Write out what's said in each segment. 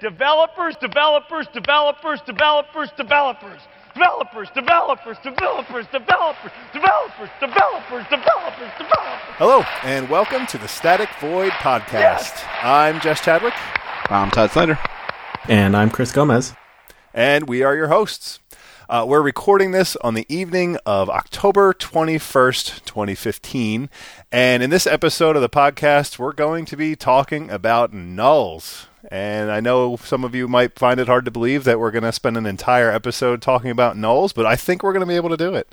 Developers, developers, developers, developers, developers. Developers, developers, developers, developers, developers, developers, developers, developers. Hello, and welcome to the Static Void Podcast. Yes. I'm Jess Chadwick, I'm Todd Snyder. And I'm Chris Gomez. and we are your hosts. Uh, we're recording this on the evening of October 21st, 2015. And in this episode of the podcast, we're going to be talking about nulls. And I know some of you might find it hard to believe that we're going to spend an entire episode talking about nulls, but I think we're going to be able to do it.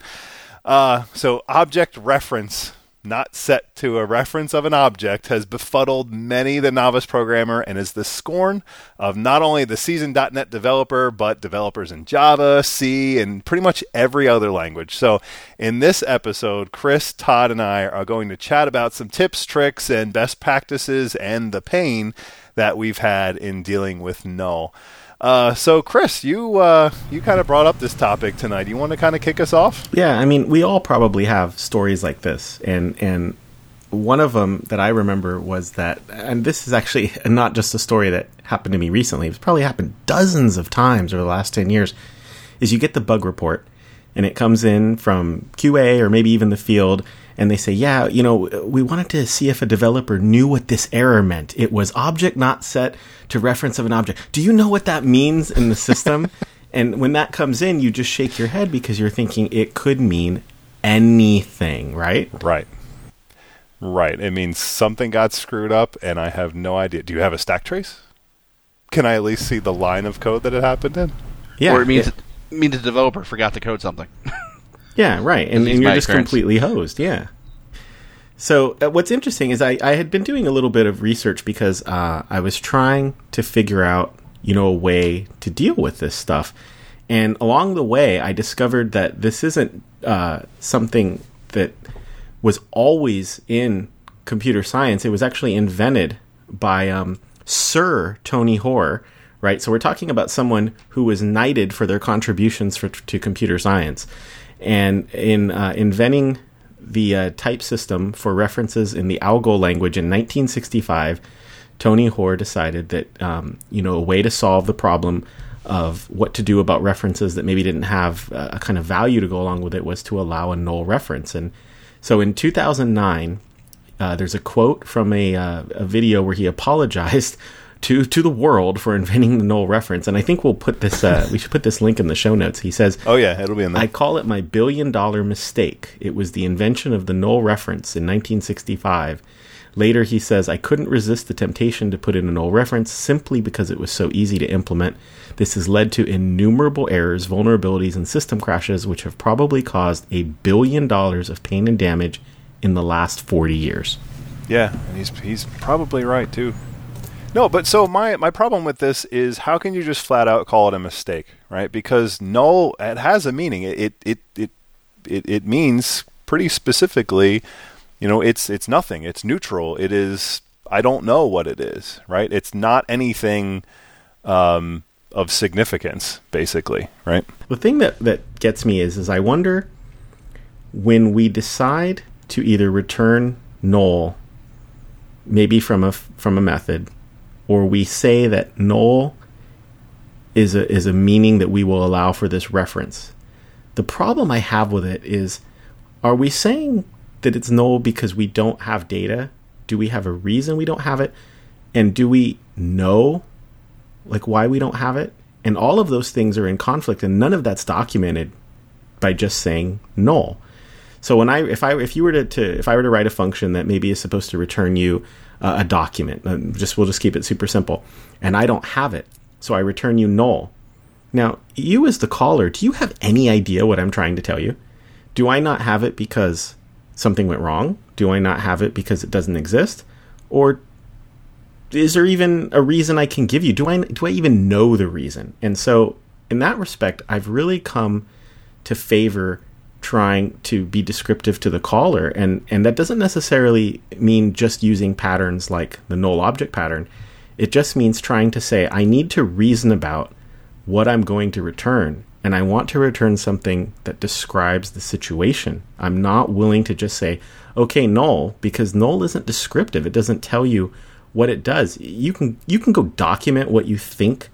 Uh, so, object reference, not set to a reference of an object, has befuddled many the novice programmer and is the scorn of not only the seasoned.NET developer, but developers in Java, C, and pretty much every other language. So, in this episode, Chris, Todd, and I are going to chat about some tips, tricks, and best practices and the pain that we've had in dealing with null. Uh, so, Chris, you uh, you kind of brought up this topic tonight. You want to kind of kick us off? Yeah, I mean, we all probably have stories like this, and and one of them that I remember was that, and this is actually not just a story that happened to me recently. It's probably happened dozens of times over the last ten years. Is you get the bug report, and it comes in from QA or maybe even the field, and they say, yeah, you know, we wanted to see if a developer knew what this error meant. It was object not set to reference of an object. Do you know what that means in the system? and when that comes in, you just shake your head because you're thinking it could mean anything, right? Right. Right. It means something got screwed up, and I have no idea. Do you have a stack trace? Can I at least see the line of code that it happened in? Yeah. or it means it, means the developer forgot to code something. Yeah, right. And, and you're just completely hosed. Yeah. So uh, what's interesting is I, I had been doing a little bit of research because uh, I was trying to figure out, you know, a way to deal with this stuff. And along the way, I discovered that this isn't uh, something that was always in computer science. It was actually invented by um, Sir Tony Hoare, right? So we're talking about someone who was knighted for their contributions for, to computer science. And in uh, inventing the uh, type system for references in the Algol language in 1965, Tony Hoare decided that um, you know a way to solve the problem of what to do about references that maybe didn't have uh, a kind of value to go along with it was to allow a null reference. And so in 2009, uh, there's a quote from a, uh, a video where he apologized to to the world for inventing the null reference. And I think we'll put this uh, we should put this link in the show notes. He says, Oh yeah, it'll be in there. I call it my billion dollar mistake. It was the invention of the null reference in 1965. Later, he says, I couldn't resist the temptation to put in a null reference simply because it was so easy to implement. This has led to innumerable errors, vulnerabilities, and system crashes, which have probably caused a billion dollars of pain and damage in the last 40 years. yeah, and he's he's probably right too. No, but so my my problem with this is how can you just flat out call it a mistake, right? Because null it has a meaning. It it it it it, means pretty specifically, you know, it's it's nothing. It's neutral. It is I don't know what it is, right? It's not anything um, of significance, basically, right? The thing that, that gets me is, is I wonder when we decide to either return null, maybe from a from a method, or we say that null is a is a meaning that we will allow for this reference. The problem I have with it is, are we saying that it's null because we don't have data? Do we have a reason we don't have it? And do we know like why we don't have it? And all of those things are in conflict and none of that's documented by just saying null. So when I if I if you were to, to if I were to write a function that maybe is supposed to return you a document, uh, just we'll just keep it super simple, and I don't have it, so I return you null. Now, you as the caller, do you have any idea what I'm trying to tell you? Do I not have it because something went wrong? Do I not have it because it doesn't exist? Or is there even a reason I can give you? Do I do I even know the reason? And so, in that respect, I've really come to favor trying to be descriptive to the caller, and and that doesn't necessarily mean just using patterns like the null object pattern. It just means trying to say I need to reason about what I'm going to return, and I want to return something that describes the situation. I'm not willing to just say, okay, null, because null isn't descriptive. It doesn't tell you what it does, you can you can go document what you think.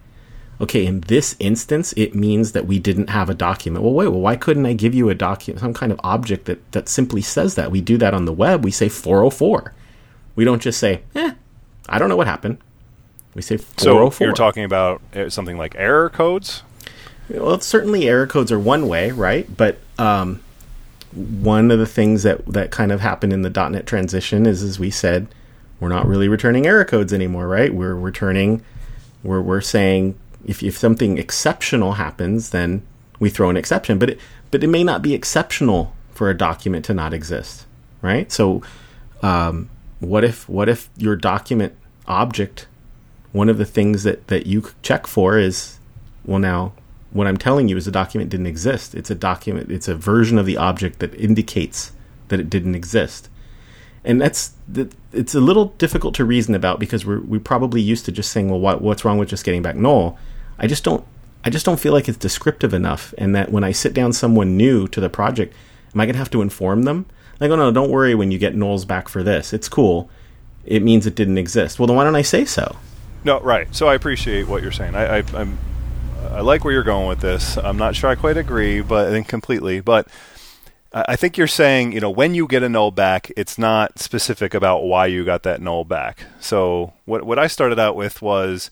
Okay, in this instance, it means that we didn't have a document. Well, wait, well, why couldn't I give you a document, some kind of object that that simply says that? We do that on the web. We say 404. We don't just say, eh, I don't know what happened. We say 404. So you're talking about uh, something like error codes? Well, certainly error codes are one way, right? But um, one of the things that that kind of happened in the .NET transition is, as we said, we're not really returning error codes anymore, right? We're returning, we're we're saying if if something exceptional happens, then we throw an exception. But it but it may not be exceptional for a document to not exist, right? So, um, what if what if your document object, one of the things that that you check for is, well, now what I'm telling you is the document didn't exist. It's a document, it's a version of the object that indicates that it didn't exist. And that's it's a little difficult to reason about because we're we probably used to just saying, well, what, what's wrong with just getting back null? I just don't I just don't feel like it's descriptive enough, and that when I sit down someone new to the project, am I gonna have to inform them? Like, oh no, don't worry when you get nulls back for this. It's cool. It means it didn't exist. Well, then why don't I say so? No, right. So I appreciate what you're saying. I, I, I'm I like where you're going with this. I'm not sure I quite agree, but I think completely. But I think you're saying, you know, when you get a null back, it's not specific about why you got that null back. So what what I started out with was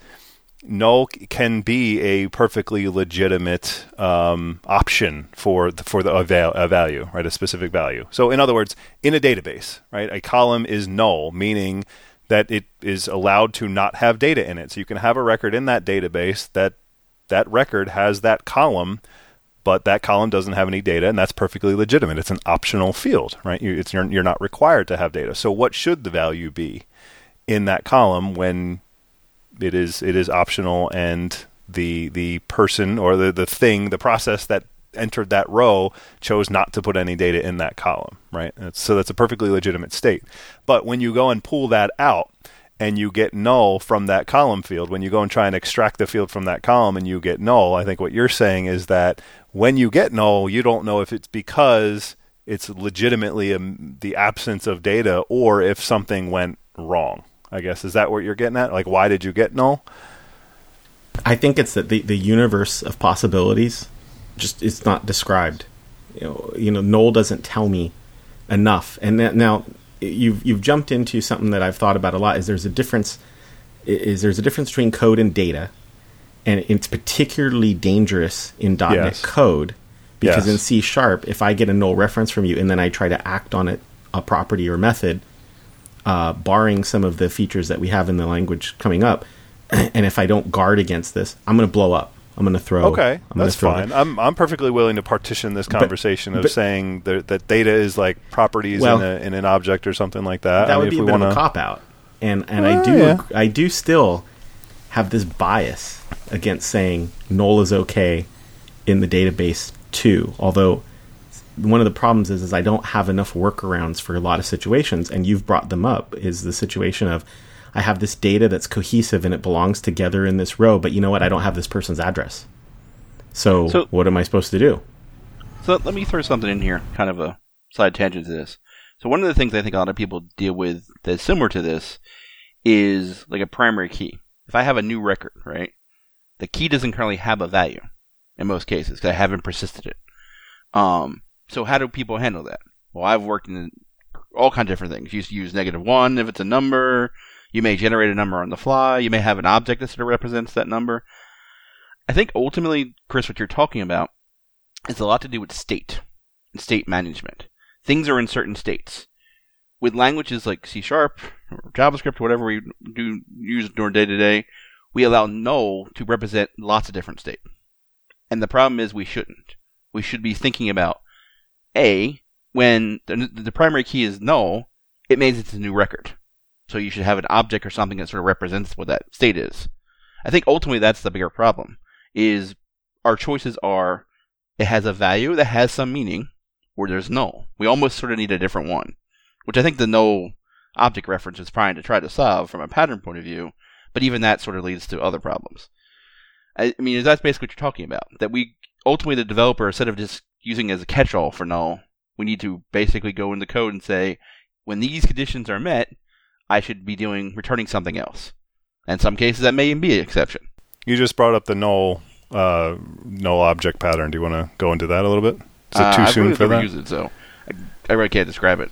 null can be a perfectly legitimate um, option for the, for the a, a value, right? A specific value. So in other words, in a database, right, a column is null, meaning that it is allowed to not have data in it. So you can have a record in that database that that record has that column, but that column doesn't have any data, and that's perfectly legitimate. It's an optional field, right? You, you're, you're not required to have data. So what should the value be in that column when it is it is optional and the the person or the, the thing, the process that entered that row chose not to put any data in that column, right? so that's a perfectly legitimate state. But when you go and pull that out, and you get null from that column field, when you go and try and extract the field from that column and you get null, I think what you're saying is that when you get null, you don't know if it's because it's legitimately a, the absence of data or if something went wrong. I guess is that what you're getting at? Like, why did you get null? I think it's that the, the universe of possibilities just it's not described. You know, you know, null doesn't tell me enough. And that, now you've you've jumped into something that I've thought about a lot. Is there's a difference? Is there's a difference between code and data, and it's particularly dangerous in .NET Yes. code because Yes. in C sharp, if I get a null reference from you and then I try to act on it, a property or method, uh, barring some of the features that we have in the language coming up, and if I don't guard against this, I'm going to blow up. I'm going to throw. Okay, I'm that's throw fine. I'm I'm perfectly willing to partition this conversation of but- saying that, that data is like properties Well, in, a, in an object or something like that. that I mean, would if be a we bit of wanna- a cop out, and and Oh, I do yeah. I do still have this bias against saying null is okay in the database too. Although one of the problems is is I don't have enough workarounds for a lot of situations, and you've brought them up. Is the situation of I have this data that's cohesive and it belongs together in this row, but you know what? I don't have this person's address. So, So- what am I supposed to do? So let me throw something in here, kind of a side tangent to this. So one of the things I think a lot of people deal with that's similar to this is like a primary key. If I have a new record, right, the key doesn't currently have a value in most cases because I haven't persisted it. Um, so how do people handle that? Well, I've worked in all kinds of different things. You use negative one if it's a number. You may generate a number on the fly. You may have an object that sort of represents that number. I think ultimately, Chris, what you're talking about it's a lot to do with state and state management. Things are in certain states. With languages like C Sharp or JavaScript, whatever we do use in our day to day, we allow null to represent lots of different states. And the problem is we shouldn't. We should be thinking about A, when the, the primary key is null, it means it's a new record. So you should have an object or something that sort of represents what that state is. I think ultimately that's the bigger problem, is our choices are it has a value that has some meaning, or there's null. We almost sort of need a different one, which I think the null object reference is trying to try to solve from a pattern point of view, but even that sort of leads to other problems. I, I mean, that's basically what you're talking about. That we ultimately the developer instead of just using as a catch-all for null, we need to basically go in the code and say, when these conditions are met, I should be doing returning something else. In some cases, that may even be an exception. You just brought up the null uh, null object pattern. Do you want to go into that a little bit? Is it Uh, too I've soon really for never that? used it, so I, I really can't describe it.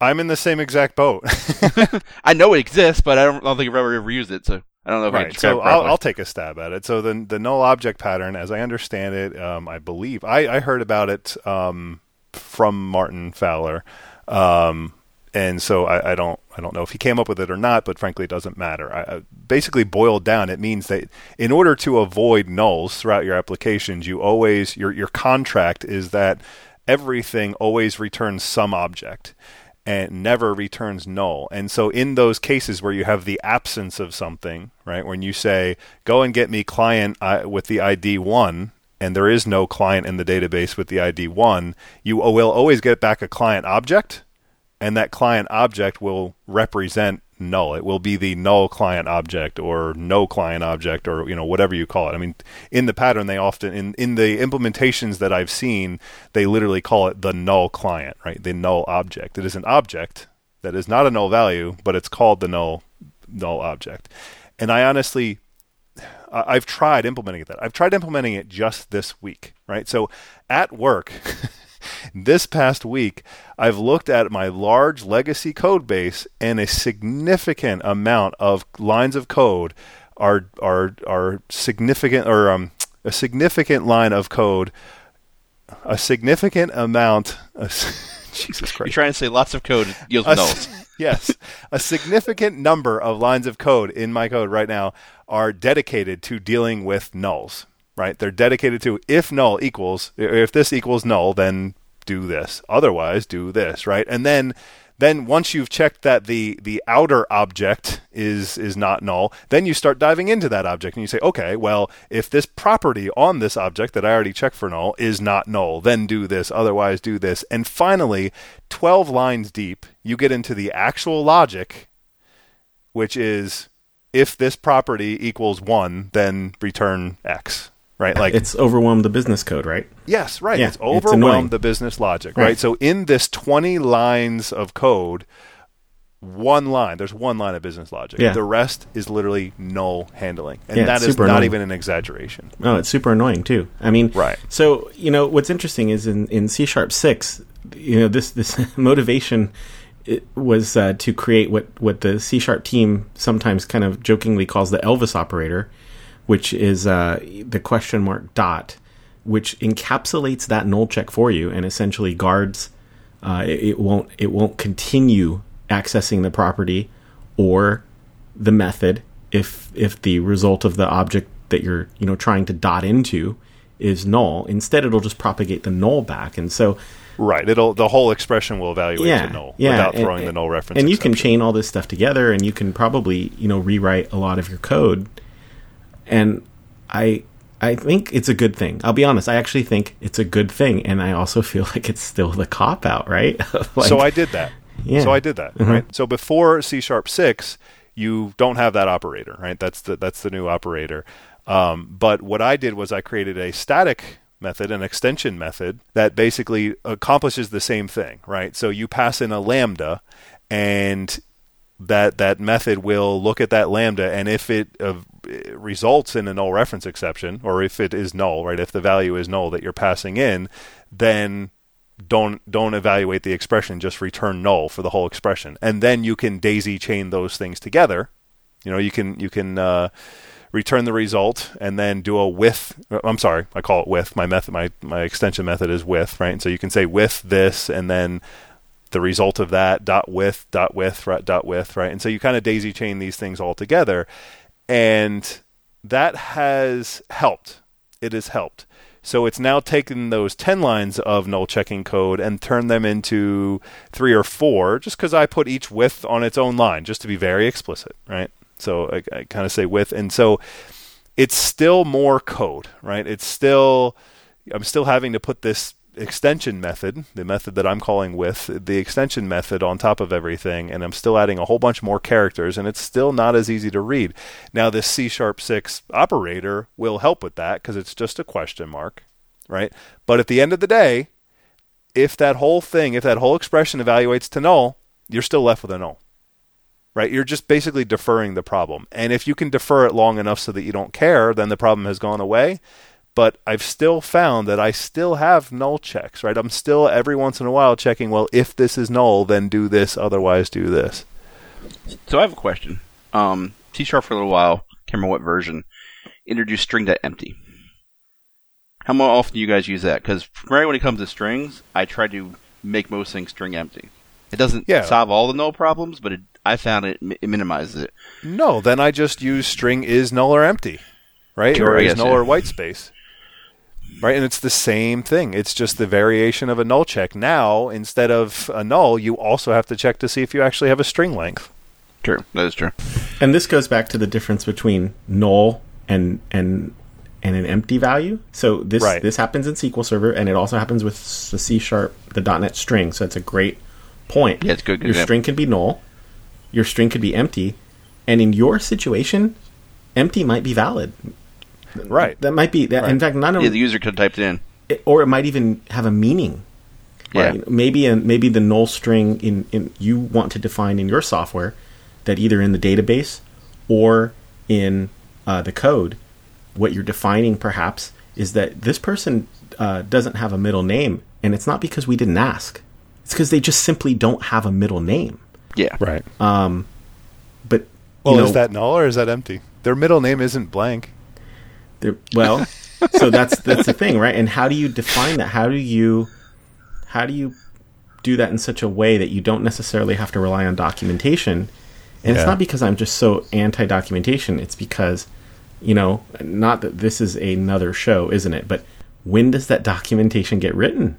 I'm in the same exact boat. I know it exists, but I don't, I don't think I've ever, ever used it, so I don't know if I can right. So I'll. I'll take a stab at it. So the the null object pattern, as I understand it, um, I believe I, I heard about it um, from Martin Fowler, um, and so I, I don't I don't know if he came up with it or not. But frankly, it doesn't matter. I, I basically boiled down, it means that in order to avoid nulls throughout your applications, you always your your contract is that everything always returns some object and never returns null. And so in those cases where you have the absence of something, right, when you say go and get me client uh, with the ID 1 and there is no client in the database with the ID 1, you uh, will always get back a client object and that client object will represent null. It will be the null client object or no client object or you know whatever you call it. I mean, in the pattern they often in in the implementations that I've seen, they literally call it the null client, right? The null object. It is an object that is not a null value, but it's called the null null object. And I honestly I've tried implementing that. I've tried implementing it just this week, right? So at work, this past week, I've looked at my large legacy code base, and a significant amount of lines of code are are are significant, or um, a significant line of code, a significant amount. Of, Jesus Christ! You're trying to say lots of code nulls. yes, a significant number of lines of code in my code right now are dedicated to dealing with nulls. Right? They're dedicated to if null equals if this equals null, then do this. Otherwise, do this. Right? And then then once you've checked that the the outer object is is not null, then you start diving into that object and you say, okay, well, if this property on this object that I already checked for null is not null, then do this. Otherwise, do this. And finally, 12 lines deep, you get into the actual logic, which is if this property equals one, then return X. Right? Like It's overwhelmed the business code, right? Yes, right. Yeah, it's it's overwhelmed the business logic, right? Right. So in this 20 lines of code, one line, there's one line of business logic. Yeah. The rest is literally null handling. And Yeah, that it's not annoying. even an exaggeration. Oh, it's super annoying too. I mean, Right. So you know what's interesting is in in C sharp six, you know this this motivation it was uh, to create what what the C sharp team sometimes kind of jokingly calls the Elvis operator, which is uh, the question mark dot, which encapsulates that null check for you and essentially guards. Uh, it, it won't it won't continue accessing the property or the method if if the result of the object that you're you know trying to dot into is null. Instead, it'll just propagate the null back, and so Right. It'll the whole expression will evaluate yeah, to null yeah, without and- throwing the null reference. And you can chain all this stuff together, and you can probably you know rewrite a lot of your code. And I I think it's a good thing. I'll be honest. I actually think it's a good thing, and I also feel like it's still the cop out, right? Like- so I did that. Yeah. So I did that. Right. So before C sharp six, you don't have that operator. Right. That's the that's the new operator. Um, but what I did was I created a static method, an extension method that basically accomplishes the same thing. Right. So you pass in a lambda, and that that method will look at that lambda, and if it uh, results in a null reference exception, or if it is null, right, if the value is null that you're passing in, then don't don't evaluate the expression, just return null for the whole expression, and then you can daisy chain those things together. You know, you can you can uh, return the result and then do a with. I'm sorry, I call it with. My method, my my extension method is with, right? And so you can say with this, and then the result of that dot with dot with right, dot with right? And so you kind of daisy chain these things all together. And that has helped. It has helped. So it's now taken those 10 lines of null checking code and turned them into three or four just because i put each with on its own line just to be very explicit right? So i, I kind of say with and so it's still more code right? It's still i'm still having to put this extension method, the method that I'm calling with, the extension method on top of everything, and I'm still adding a whole bunch more characters, and it's still not as easy to read. Now, this C sharp 6 operator will help with that because it's just a question mark, right? But at the end of the day, if that whole thing, if that whole expression evaluates to null, you're still left with a null. right? You're just basically deferring the problem. And if you can defer it long enough so that you don't care, then the problem has gone away. But I've still found that I still have null checks, right? I'm still every once in a while checking, well, if this is null, then do this, otherwise do this. So I have a question. Um, C sharp for a little while, can't remember what version, introduced string.empty. How often do you guys use that? Because right when it comes to strings, I try to make most things string empty. It doesn't Yeah. solve all the null problems, but it, I found it, it minimizes it. No, then I just use string is null or empty, right? Sure, or is guess, null yeah. or white space. Right, and it's the same thing. It's just the variation of a null check. Now, instead of a null, you also have to check to see if you actually have a string length. True, that is true. And this goes back to the difference between null and and and an empty value. So this Right. this happens in SQL Server, and it also happens with the C sharp, the .NET string. So that's a great point. Yeah, it's good- good Your example. string can be null, your string could be empty, and in your situation, empty might be valid. Right. That might be that. In fact, not Yeah, only the user could have typed it in. it- or it might even have a meaning. Yeah. Right? Maybe a, maybe the null string in, in you want to define in your software that either in the database or in uh, the code, what you're defining perhaps is that this person uh, doesn't have a middle name, and it's not because we didn't ask. It's because they just simply don't have a middle name. Yeah. Right. But you Well, know, is that null or is that empty? Their middle name isn't blank. There, well, so that's that's the thing, right? And how do you define that? How do you how do you do that in such a way that you don't necessarily have to rely on documentation? And Yeah. it's not because I'm just so anti-documentation. It's because you know, not that this is another show, isn't it? But when does that documentation get written?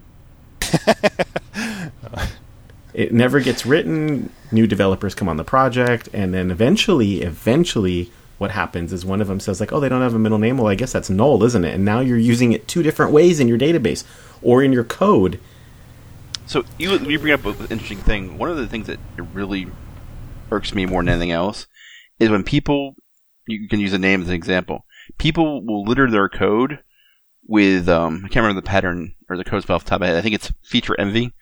it never gets written. New developers come on the project, and then eventually, eventually, what happens is one of them says like, "Oh, they don't have a middle name. Well, I guess that's null, isn't it?" And now you're using it two different ways in your database or in your code. So you you bring up an interesting thing. One of the things that really irks me more than anything else is when people you can use a name as an example. People will litter their code with um I can't remember the pattern or the code spell off the top of my head. I think it's feature envy.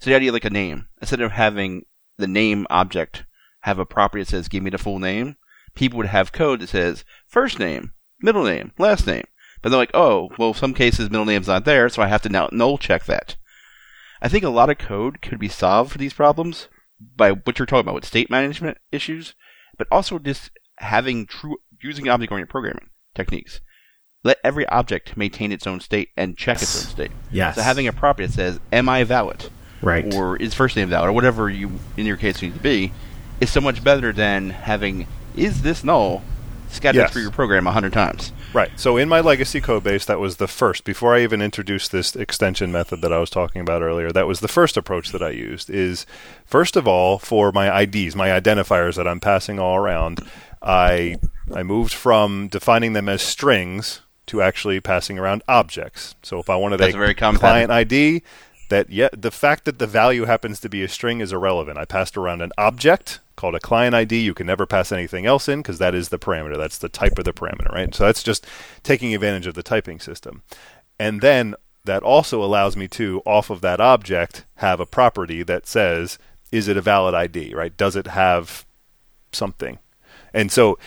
So the idea like a name instead of having the name object have a property that says give me the full name, people would have code that says first name, middle name, last name. But they're like, oh, well, some cases middle name's not there, so I have to now null check that. I think a lot of code could be solved for these problems by what you're talking about with state management issues, but also just having true using object-oriented programming techniques. Let every object maintain its own state and check its own state. Yes. So having a property that says "Am I valid?" Right. or is first name valid, or whatever you in your case need to be, is so much better than having "Is this null?" scattered Yes. through your program a hundred times. Right. So in my legacy code base, that was the first. Before I even introduced this extension method that I was talking about earlier, that was the first approach that I used. Is first of all for my IDs, my identifiers that I'm passing all around, I I moved from defining them as strings to actually passing around objects. So if I wanted That's a, a very client ID, that yeah, the fact that the value happens to be a string is irrelevant. I passed around an object called a client ID. You can never pass anything else in because that is the parameter. That's the type of the parameter, right? So that's just taking advantage of the typing system. And then that also allows me to, off of that object, have a property that says, is it a valid ID, right? Does it have something? And so,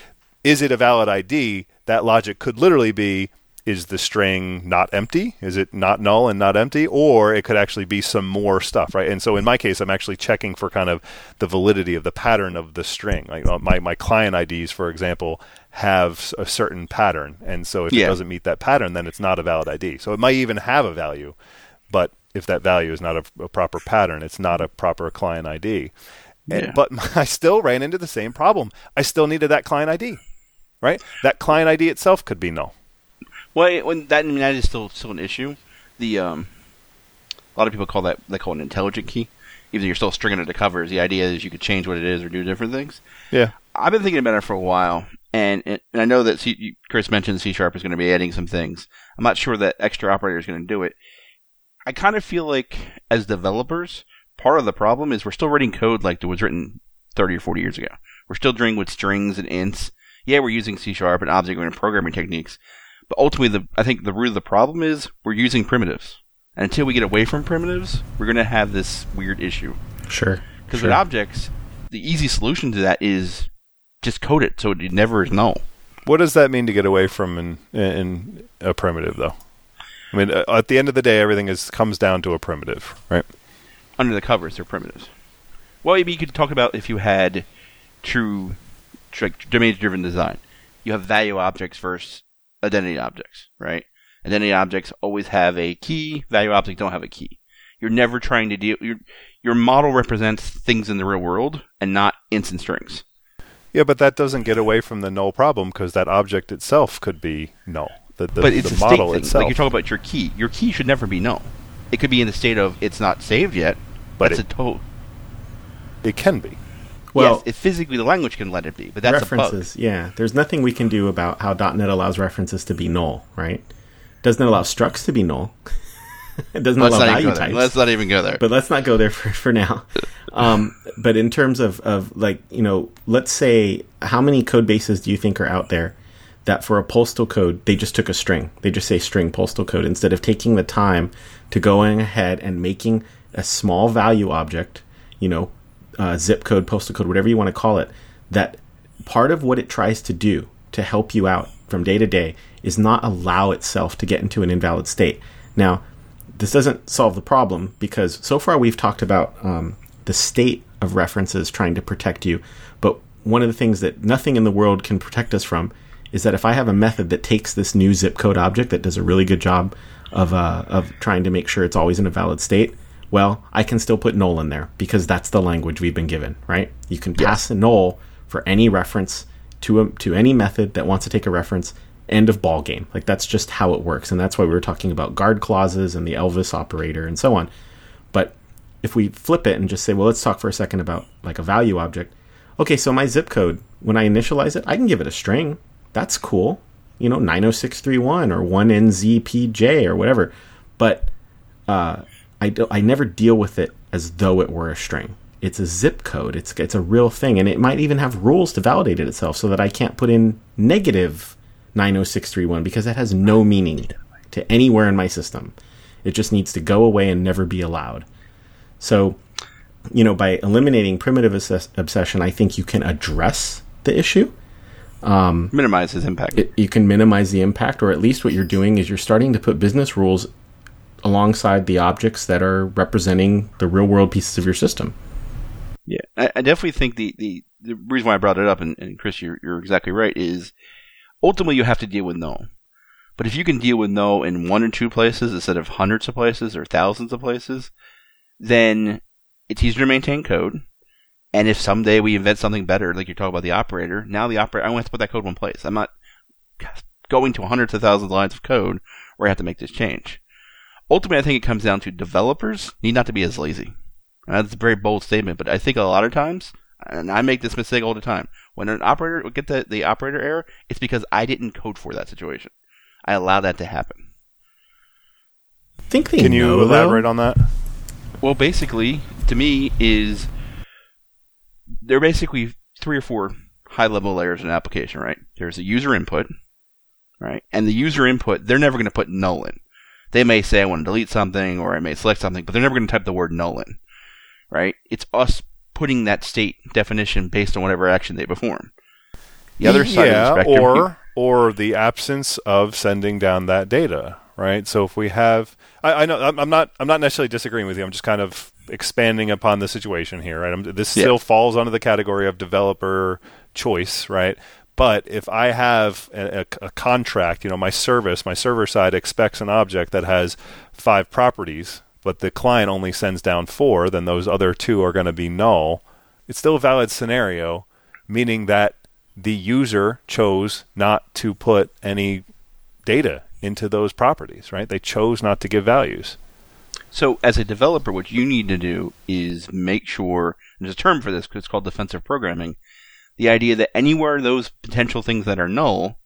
is it a valid ID? That logic could literally be is the string not empty? Is it not null and not empty? Or it could actually be some more stuff, right? And so in my case, I'm actually checking for kind of the validity of the pattern of the string. Like uh, my, my client IDs, for example, have a certain pattern. And so if it doesn't meet that pattern, then it's not a valid ID. So it might even have a value, but if that value is not a, a proper pattern, it's not a proper client ID. And- but I still ran into the same problem. I still needed that client ID, right? That client ID itself could be null. Well, it- when that I mean, that is still still an issue. The um, a lot of people call that they call it an intelligent key. Even though you're still stringing it to covers, the idea is you could change what it is or do different things. Yeah. I've been thinking about it for a while, and and I know that C, Chris mentioned C sharp is going to be adding some things. I'm not sure that extra operator is going to do it. I kind of feel like as developers, part of the problem is we're still writing code like it was written 30 or 40 years ago. We're still dealing with strings and ints. Yeah, we're using C sharp and object-oriented programming techniques, but ultimately, the I think the root of the problem is we're using primitives. And until we get away from primitives, we're going to have this weird issue. Sure. Because sure. with objects, the easy solution to that is just code it so it never is null. What does that mean to get away from in, in a primitive, though? I mean, uh, at the end of the day, everything is comes down to a primitive, right? Under the covers, they're primitives. Well, maybe you could talk about if you had true, true like, domain-driven design. You have value objects versus identity objects, right? Identity objects always have a key. Value objects don't have a key. You're never trying to deal. Your your model represents things in the real world and not instant strings. Yeah, but that doesn't get away from the null problem because that object itself could be null. The, the, but it's the a model state thing. itself. Like you're talking about your key. Your key should never be null. It could be in the state of it's not saved yet. But that's it- a total. it can be. Well, yes, if physically the language can let it be, but that's references, yeah. There's nothing we can do about how .NET allows references to be null, right? Doesn't allow structs to be null. it doesn't. Let's allow value types. Let's not even go there. but let's not go there for, for now. Um, but in terms of, of like, you know, let's say how many code bases do you think are out there that for a postal code, they just took a string. They just say string postal code instead of taking the time to going ahead and making a small value object, you know, uh, zip code, postal code, whatever you want to call it, that part of what it tries to do to help you out from day to day is not allow itself to get into an invalid state. Now, this doesn't solve the problem because so far we've talked about um, the state of references trying to protect you. But one of the things that nothing in the world can protect us from is that if I have a method that takes this new zip code object that does a really good job of, uh, of trying to make sure it's always in a valid state, well, I can still put null in there because that's the language we've been given, right? You can pass a null for any reference to a, to any method that wants to take a reference. End of ball game. Like that's just how it works, and that's why we were talking about guard clauses and the Elvis operator and so on. But if we flip it and just say, well, let's talk for a second about like a value object. Okay, so my zip code, when I initialize it, I can give it a string. That's cool. You know, 90631 or 1NZPJ or whatever. But uh, I, do, I never deal with it as though it were a string. It's a zip code. It's it's a real thing, and it might even have rules to validate it itself, so that I can't put in negative 90631 because that has no meaning to anywhere in my system. It just needs to go away and never be allowed. So, you know, by eliminating primitive assess- obsession, I think you can address the issue. Um, minimize his impact. It, you can minimize the impact, or at least what you're doing is you're starting to put business rules alongside the objects that are representing the real world pieces of your system. Yeah, I, I definitely think the, the, the reason why I brought it up, and, and Chris, you're, you're exactly right, is ultimately you have to deal with no. But if you can deal with no in one or two places instead of hundreds of places or thousands of places, then it's easier to maintain code. And if someday we invent something better, like you're talking about the operator, now the operator, I only have to put that code in one place. I'm not going to hundreds of thousands of lines of code where I have to make this change. Ultimately, I think it comes down to developers need not to be as lazy. Uh, That's a very bold statement, but I think a lot of times, and I make this mistake all the time, when an operator will get the, the operator error, it's because I didn't code for that situation. I allow that to happen. I think they Can you elaborate though. on that? Well, basically, to me, is there are basically three or four high level layers in an application, right? There's a user input, right? And the user input, they're never going to put null in. They may say, I want to delete something, or I may select something, but they're never going to type the word null in, right? It's us putting that state definition based on whatever action they perform. The other side yeah, of the spectrum, or or the absence of sending down that data, right? So if we have, I, I know I'm, I'm not I'm not necessarily disagreeing with you. I'm just kind of expanding upon the situation here, right? I'm, this Yeah. still falls under the category of developer choice, right? But if I have a, a, contract, you know, my service, my server side expects an object that has five properties, but the client only sends down four, then those other two are going to be null. It's still a valid scenario, meaning that the user chose not to put any data into those properties, right? They chose not to give values. So, as a developer, what you need to do is make sure, there's a term for this because it's called defensive programming, the idea that anywhere those potential things that are null,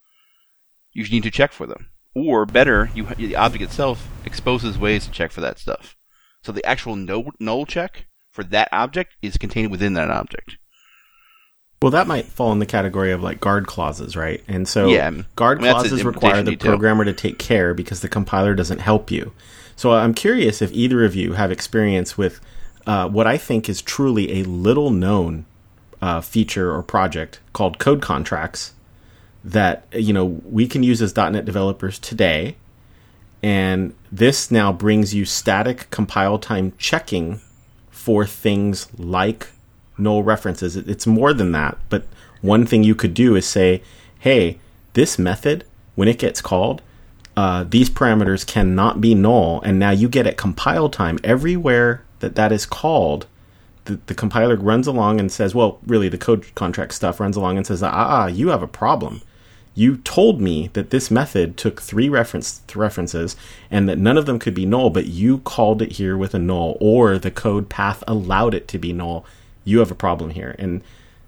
you need to check for them. Or better, you, the object itself exposes ways to check for that stuff. So the actual no, null check for that object is contained within that object. Well, that might fall in the category of like guard clauses, right? And so Yeah, guard I mean, clauses require the programmer to take care because the compiler doesn't help you. So I'm curious if either of you have experience with uh, what I think is truly a little known uh, feature or project called code contracts that you know we can use as .NET developers today, and this now brings you static compile time checking for things like null references. It's more than that, but one thing you could do is say, "Hey, this method when it gets called." Uh, these parameters cannot be null, and now you get at compile time everywhere that that is called the, the compiler runs along and says, well, really, the code contract stuff runs along and says, ah, ah, you have a problem. You told me that this method took three reference references and that none of them could be null, but you called it here with a null, or the code path allowed it to be null. You have a problem here. And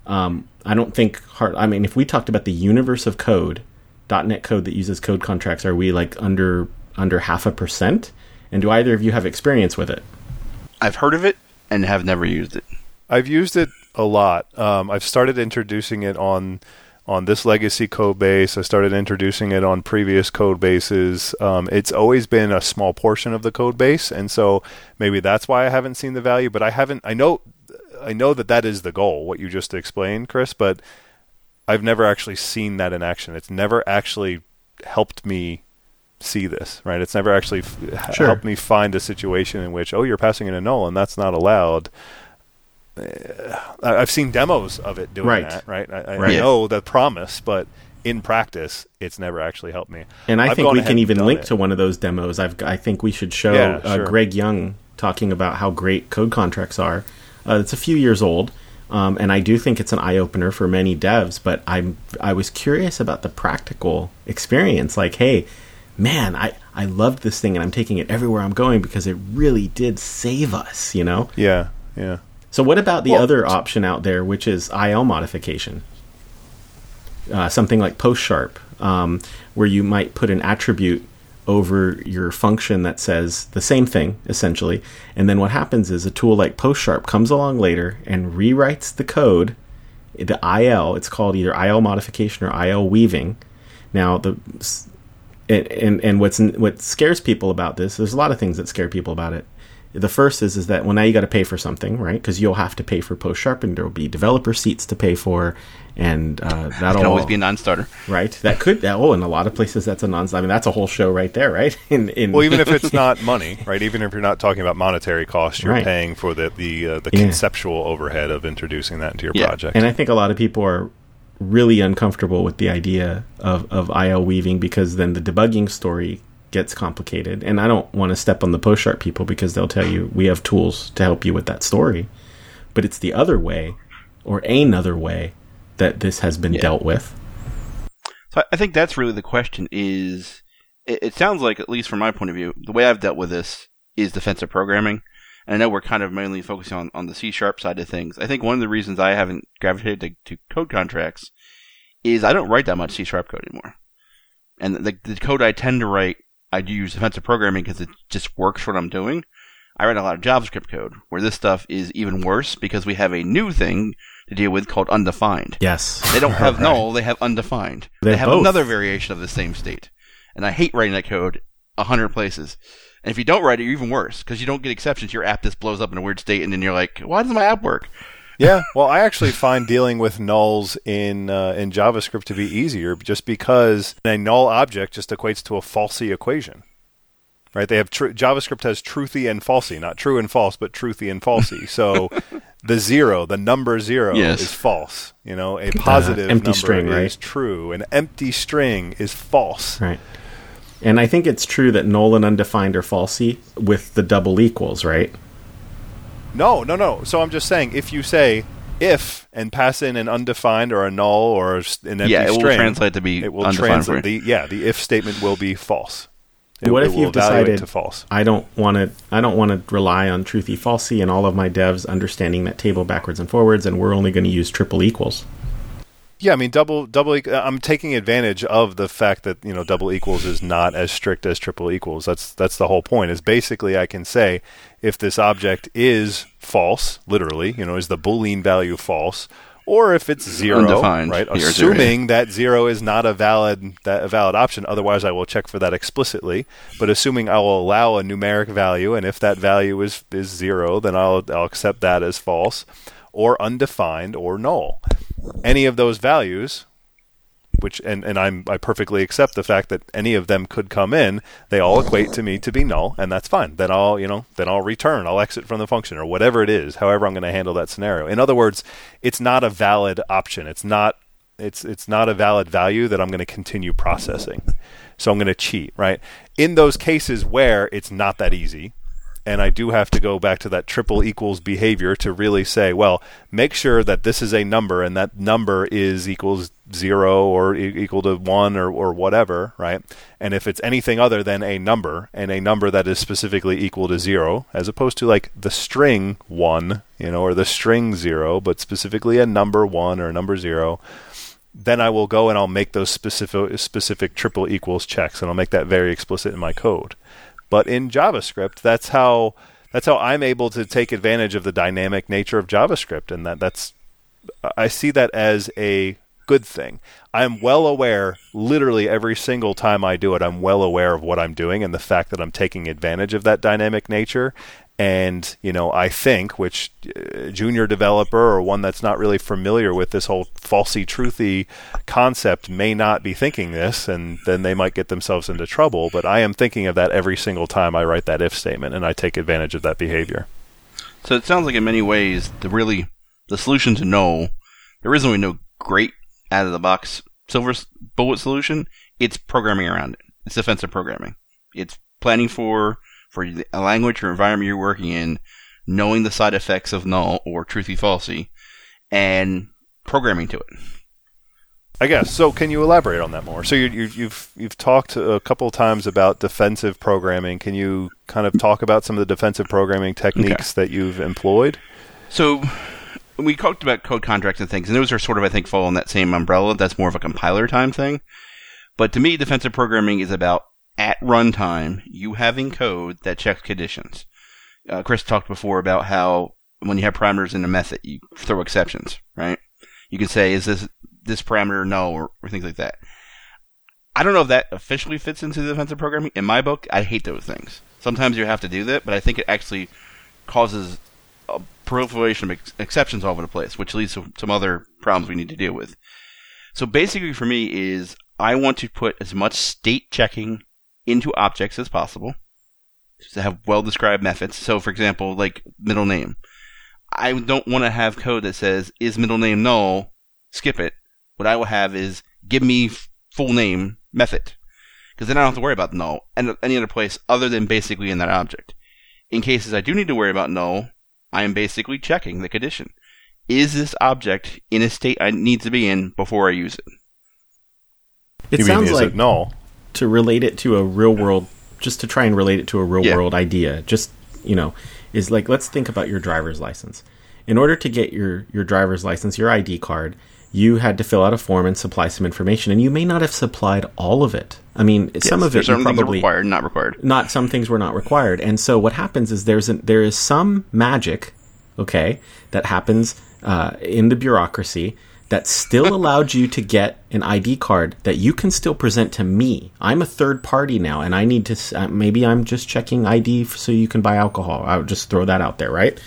um, I don't think hard. I mean, if we talked about the universe of code, .NET code that uses code contracts, are we like under under half a percent? And do either of you have experience with it? I've heard of it and have never used it. I've used it a lot. Um, I've started introducing it on on this legacy code base. I started introducing it on previous code bases. Um, it's always been a small portion of the code base, and so maybe that's why I haven't seen the value. But I haven't. I know, I know that that is the goal. What you just explained, Chris. But I've never actually seen that in action. It's never actually helped me see this, right? It's never actually f- Sure. helped me find a situation in which, oh, you're passing in a null and that's not allowed. I- I've seen demos of it doing Right. that, right? I, I Right. know the promise, but in practice, it's never actually helped me. And I I've think we can even link it. to one of those demos. I've, I think we should show Yeah, uh, sure. Greg Young talking about how great code contracts are. Uh, it's a few years old, um, and I do think it's an eye opener for many devs. But I'm I was curious about the practical experience. Like, hey, man, I I loved this thing, and I'm taking it everywhere I'm going because it really did save us. You know. Yeah, yeah. So what about the Well, other option out there, which is IL modification? Uh, something like PostSharp, um, where you might put an attribute over your function that says the same thing essentially, and then what happens is a tool like PostSharp comes along later and rewrites the code, the IL. It's called either IL modification or IL weaving. Now the and and, and what's what scares people about this there's a lot of things that scare people about it the first is is that well now you got to pay for something right because you'll have to pay for PostSharp and there will be developer seats to pay for and uh, that'll Can always be a non-starter. right that could that, oh in a lot of places that's a non i mean that's a whole show right there right in in Well, even if it's not money, right? Even if you're not talking about monetary costs, you're Right. paying for the the uh, the Yeah. conceptual overhead of introducing that into your Yeah. project. And I think a lot of people are really uncomfortable with the idea of, of IL weaving because then the debugging story gets complicated. And I don't want to step on the PostSharp people because they'll tell you we have tools to help you with that story. But it's the other way or another way that this has been Yeah. dealt with. So I- I think that's really the question. Is it, it sounds like, at least from my point of view, the way I've dealt with this is defensive programming. And I know we're kind of mainly focusing on, on the C sharp side of things. I think one of the reasons I haven't gravitated to, to code contracts is I don't write that much C sharp code anymore. And the, the code I tend to write, I do use defensive programming because it just works for what I'm doing. I write a lot of JavaScript code where this stuff is even worse because we have a new thing to deal with called undefined. Yes. They don't have null, they have undefined. They They, have have both. another variation of the same state. And I hate writing that code a hundred places. And if you don't write it, you're even worse because you don't get exceptions. Your app just blows up in a weird state, and then you're like, "Why does my app work?" Yeah, well, I actually find dealing with nulls in uh, in JavaScript to be easier, just because a null object just equates to a falsy equation, right? They have tr- JavaScript has truthy and falsy, not true and false, but truthy and falsy. So the zero, the number zero, Yes. is false. You know, a positive empty number string, is right? true. An empty string is false. Right. And I think it's true that null and undefined are falsy with the double equals, right? No, no, no. So I'm just saying, if you say if and pass in an undefined or a null or an empty Yeah, it will string, translate to be it will undefined translate. The, yeah, the if statement will be false. It, what it if will you've decided to false? I don't want to I don't want to rely on truthy falsy and all of my devs understanding that table backwards and forwards and we're only going to use triple equals. Yeah, I mean double double. I'm taking advantage of the fact that you know double equals is not as strict as triple equals. That's that's the whole point. Is basically I can say if this object is false, literally, you know, is the boolean value false, or if it's zero, Undefined. right? Here, zero. Assuming that zero is not a valid that a valid option. Otherwise, I will check for that explicitly. But assuming I will allow a numeric value, and if that value is is zero, then I'll I'll accept that as false. or undefined or null. Any of those values which and, and I'm I perfectly accept the fact that any of them could come in, they all equate to me to be null, and that's fine. Then I'll you know then I'll return, I'll exit from the function or whatever it is, however I'm going to handle that scenario. In other words, it's not a valid option. It's not it's it's not a valid value that I'm going to continue processing. So I'm going to cheat, right? In those cases where it's not that easy, and I do have to go back to that triple equals behavior to really say, well, make sure that this is a number and that number is equals zero or e- equal to one or, or whatever, right? And if it's anything other than a number and a number that is specifically equal to zero, as opposed to like the string one, you know, or the string zero, but specifically a number one or a number zero, then I will go and I'll make those specific specific triple equals checks and I'll make that very explicit in my code. But in JavaScript, that's how that's how I'm able to take advantage of the dynamic nature of JavaScript, and that that's I see that as a good thing. I'm well aware, literally every single time I do it, I'm well aware of what I'm doing and the fact that I'm taking advantage of that dynamic nature. And, you know, I think, which uh, junior developer or one that's not really familiar with this whole falsy truthy concept may not be thinking this, and then they might get themselves into trouble. But I am thinking of that every single time I write that if statement, and I take advantage of that behavior. So it sounds like in many ways, the really the solution to no, there isn't really no great out of the box silver bullet solution. It's programming around it. It's defensive programming. It's planning for for a language or environment you're working in, knowing the side effects of null or truthy falsy, and programming to it. I guess. So, can you elaborate on that more? So, you, you, you've you've talked a couple of times about defensive programming. Can you kind of talk about some of the defensive programming techniques okay. that you've employed? So, we talked about code contracts and things, and those are sort of, I think, fall in that same umbrella. That's more of a compiler time thing. But to me, defensive programming is about at runtime, you having code that checks conditions. Uh, Chris talked before about how when you have parameters in a method, you throw exceptions, right? You can say, is this this parameter null or, or things like that. I don't know if that officially fits into defensive programming. In my book, I hate those things. Sometimes you have to do that, but I think it actually causes a proliferation of ex- exceptions all over the place, which leads to some other problems we need to deal with. So basically, for me, is I want to put as much state checking into objects as possible to have well described methods. So, for example, like middle name. I don't want to have code that says, is middle name null? Skip it. What I will have is, give me full name method. Because then I don't have to worry about null and any other place other than basically in that object. In cases I do need to worry about null, I am basically checking the condition. Is this object in a state I need to be in before I use it? It you sounds mean, like it null to relate it to a real world, just to try and relate it to a real yeah. world idea. Just you know, is like let's think about your driver's license. In order to get your your driver's license, your ID card, you had to fill out a form and supply some information, and you may not have supplied all of it. I mean, yes, some of it you probably required, not required. Not some things were not required, and so what happens is there's an, there is some magic, okay, that happens uh, in the bureaucracy that still allowed you to get an ID card that you can still present to me. I'm a third party now, and I need to. Uh, maybe I'm just checking ID so you can buy alcohol. I'll just throw that out there, right?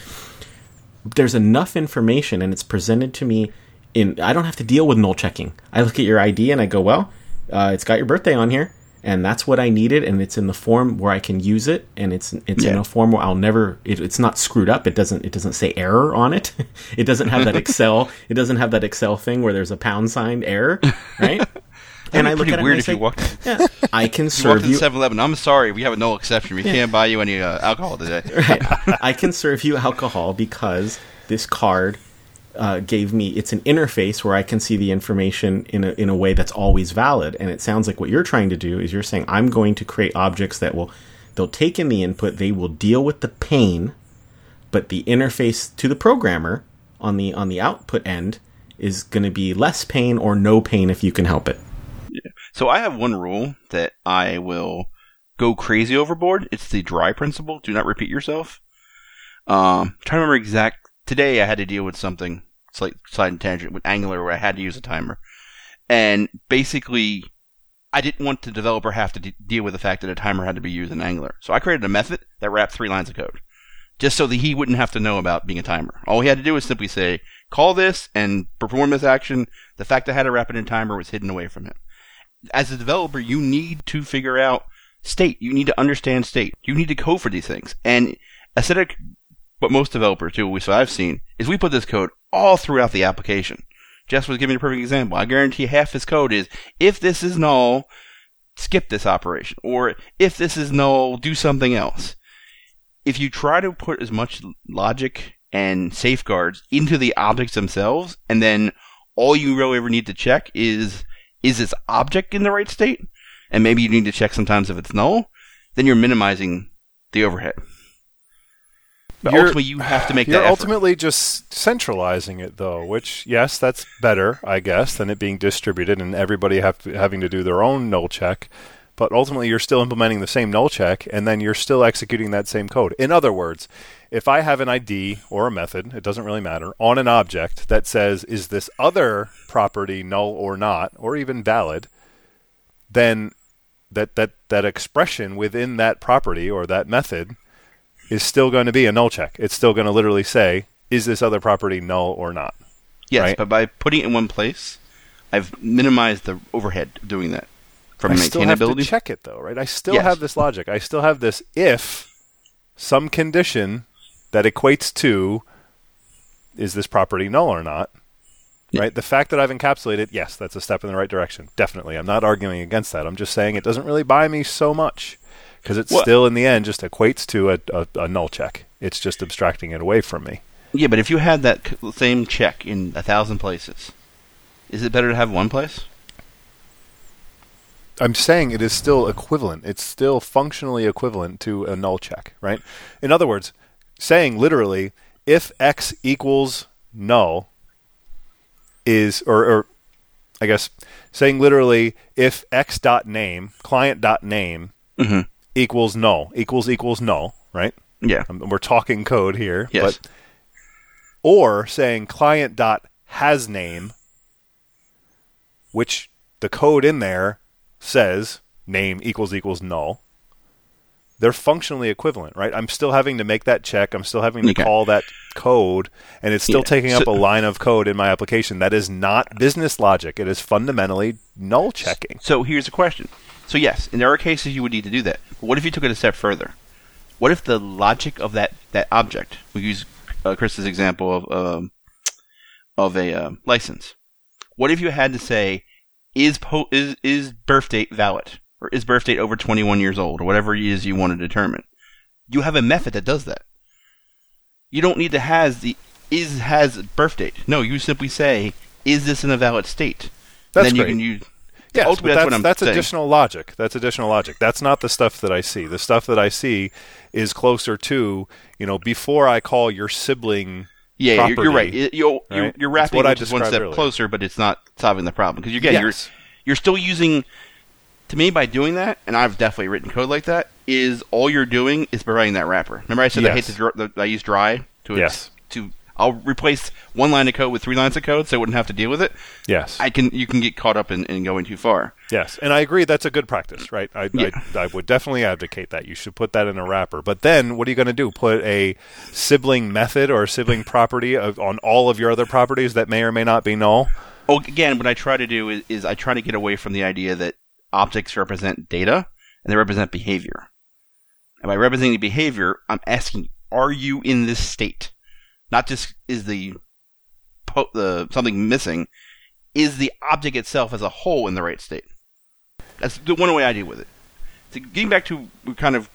There's enough information, and it's presented to me. In I don't have to deal with null checking. I look at your ID and I go, well, uh, it's got your birthday on here and that's what I needed, and it's in the form where I can use it, and it's it's yeah. in a form where I'll never. It, it's not screwed up. It doesn't it doesn't say error on it. it doesn't have that Excel. it doesn't have that Excel thing where there's a pound sign error, right? and I look at weird it if say, you walked. Yeah, I can serve you. 7-Eleven. I'm sorry, we have no exception. We yeah. can't buy you any uh, alcohol today. right. I can serve you alcohol because this card uh, gave me it's an interface where I can see the information in a, in a way that's always valid. And it sounds like what you're trying to do is you're saying I'm going to create objects that will they'll take in the input, they will deal with the pain, but the interface to the programmer on the on the output end is going to be less pain or no pain if you can help it. So I have one rule that I will go crazy overboard. It's the dry principle. Do not repeat yourself. Um, trying to remember exact today I had to deal with something slight side tangent with Angular where I had to use a timer, and basically I didn't want the developer have to de- deal with the fact that a timer had to be used in Angular. So I created a method that wrapped three lines of code. just so that he wouldn't have to know about being a timer. All he had to do was simply say, call this and perform this action. The fact that I had a wrap it in timer was hidden away from him. As a developer, you need to figure out state. You need to understand state. You need to code for these things. And instead of what most developers do, which I've seen, is we put this code all throughout the application. Jess was giving a perfect example. I guarantee half his code is if this is null, skip this operation, or if this is null, do something else. If you try to put as much logic and safeguards into the objects themselves, and then all you really ever need to check is is this object in the right state, and maybe you need to check sometimes if it's null, then you're minimizing the overhead. But You're- ultimately, you have to make You're that effort. ultimately just centralizing it, though, which, yes, that's better, I guess, than it being distributed and everybody have to, having to do their own null check. But ultimately, you're still implementing the same null check, and then you're still executing that same code. In other words, if I have an ID or a method, it doesn't really matter, on an object that says, is this other property null or not, or even valid, then that, that, that expression within that property or that method is still going to be a null check. It's still going to literally say, is this other property null or not? Yes, right? but by putting it in one place, I've minimized the overhead of doing that from I still have to check it though, right? I still Yes. have this logic. I still have this if some condition that equates to is this property null or not. Right? The fact that I've encapsulated, yes, that's a step in the right direction. Definitely. I'm not arguing against that. I'm just saying it doesn't really buy me so much because it Well- still in the end just equates to a, a, a null check. It's just abstracting it away from me. Yeah, but if you had that same check in a thousand places, is it better to have one place? I'm saying it is still equivalent. It's still functionally equivalent to a null check, right? In other words, saying literally, if x equals null is, or, or I guess saying literally, if x dot name client dot name Mhm. Equals null equals equals null, right? Yeah. Um, we're talking code here, Yes. but or saying client dot has name, which the code in there says name equals equals null. They're functionally equivalent, right? I'm still having to make that check. I'm still having to Okay. call that code, and it's still Yeah. taking up So- a line of code in my application. That is not business logic. It is fundamentally null checking. So here's a question. So yes, in there are cases you would need to do that. But what if you took it a step further? What if the logic of that, that object, we use uh, Chris's example of um, of a um license. What if you had to say, is po- is is birth date valid, or is birth date over 21 years old, or whatever it is you want to determine? You have a method that does that. You don't need to has the is has birth date. No, you simply say, is this in a valid state? That's then you great. can use. Yes, ultimately, but that's that's, that's additional logic. That's additional logic. That's not the stuff that I see. The stuff that I see is closer to, you know, before I call your sibling. Yeah, you're, you're right. You're, right? you're wrapping what I it just one step earlier. closer, but it's not solving the problem. Because again, Yes. you're you're still using. To me, by doing that, and I've definitely written code like that, is all you're doing is providing that wrapper. Remember, I said I hate Yes. dr- that I use dry to Yes. I'll replace one line of code with three lines of code, so I wouldn't have to deal with it. Yes. I can you can get caught up in, in going too far. Yes, and I agree that's a good practice, right? I, Yeah. I, I would definitely advocate that. You should put that in a wrapper. But then, what are you going to do? Put a sibling method or a sibling property of, on all of your other properties that may or may not be null? Oh, again, what I try to do is, is I try to get away from the idea that objects represent data and they represent behavior. And by representing behavior, I'm asking, are you in this state? Not just is the po- the something missing, is the object itself as a whole in the right state? That's the one way I deal with it. To getting back to we kind of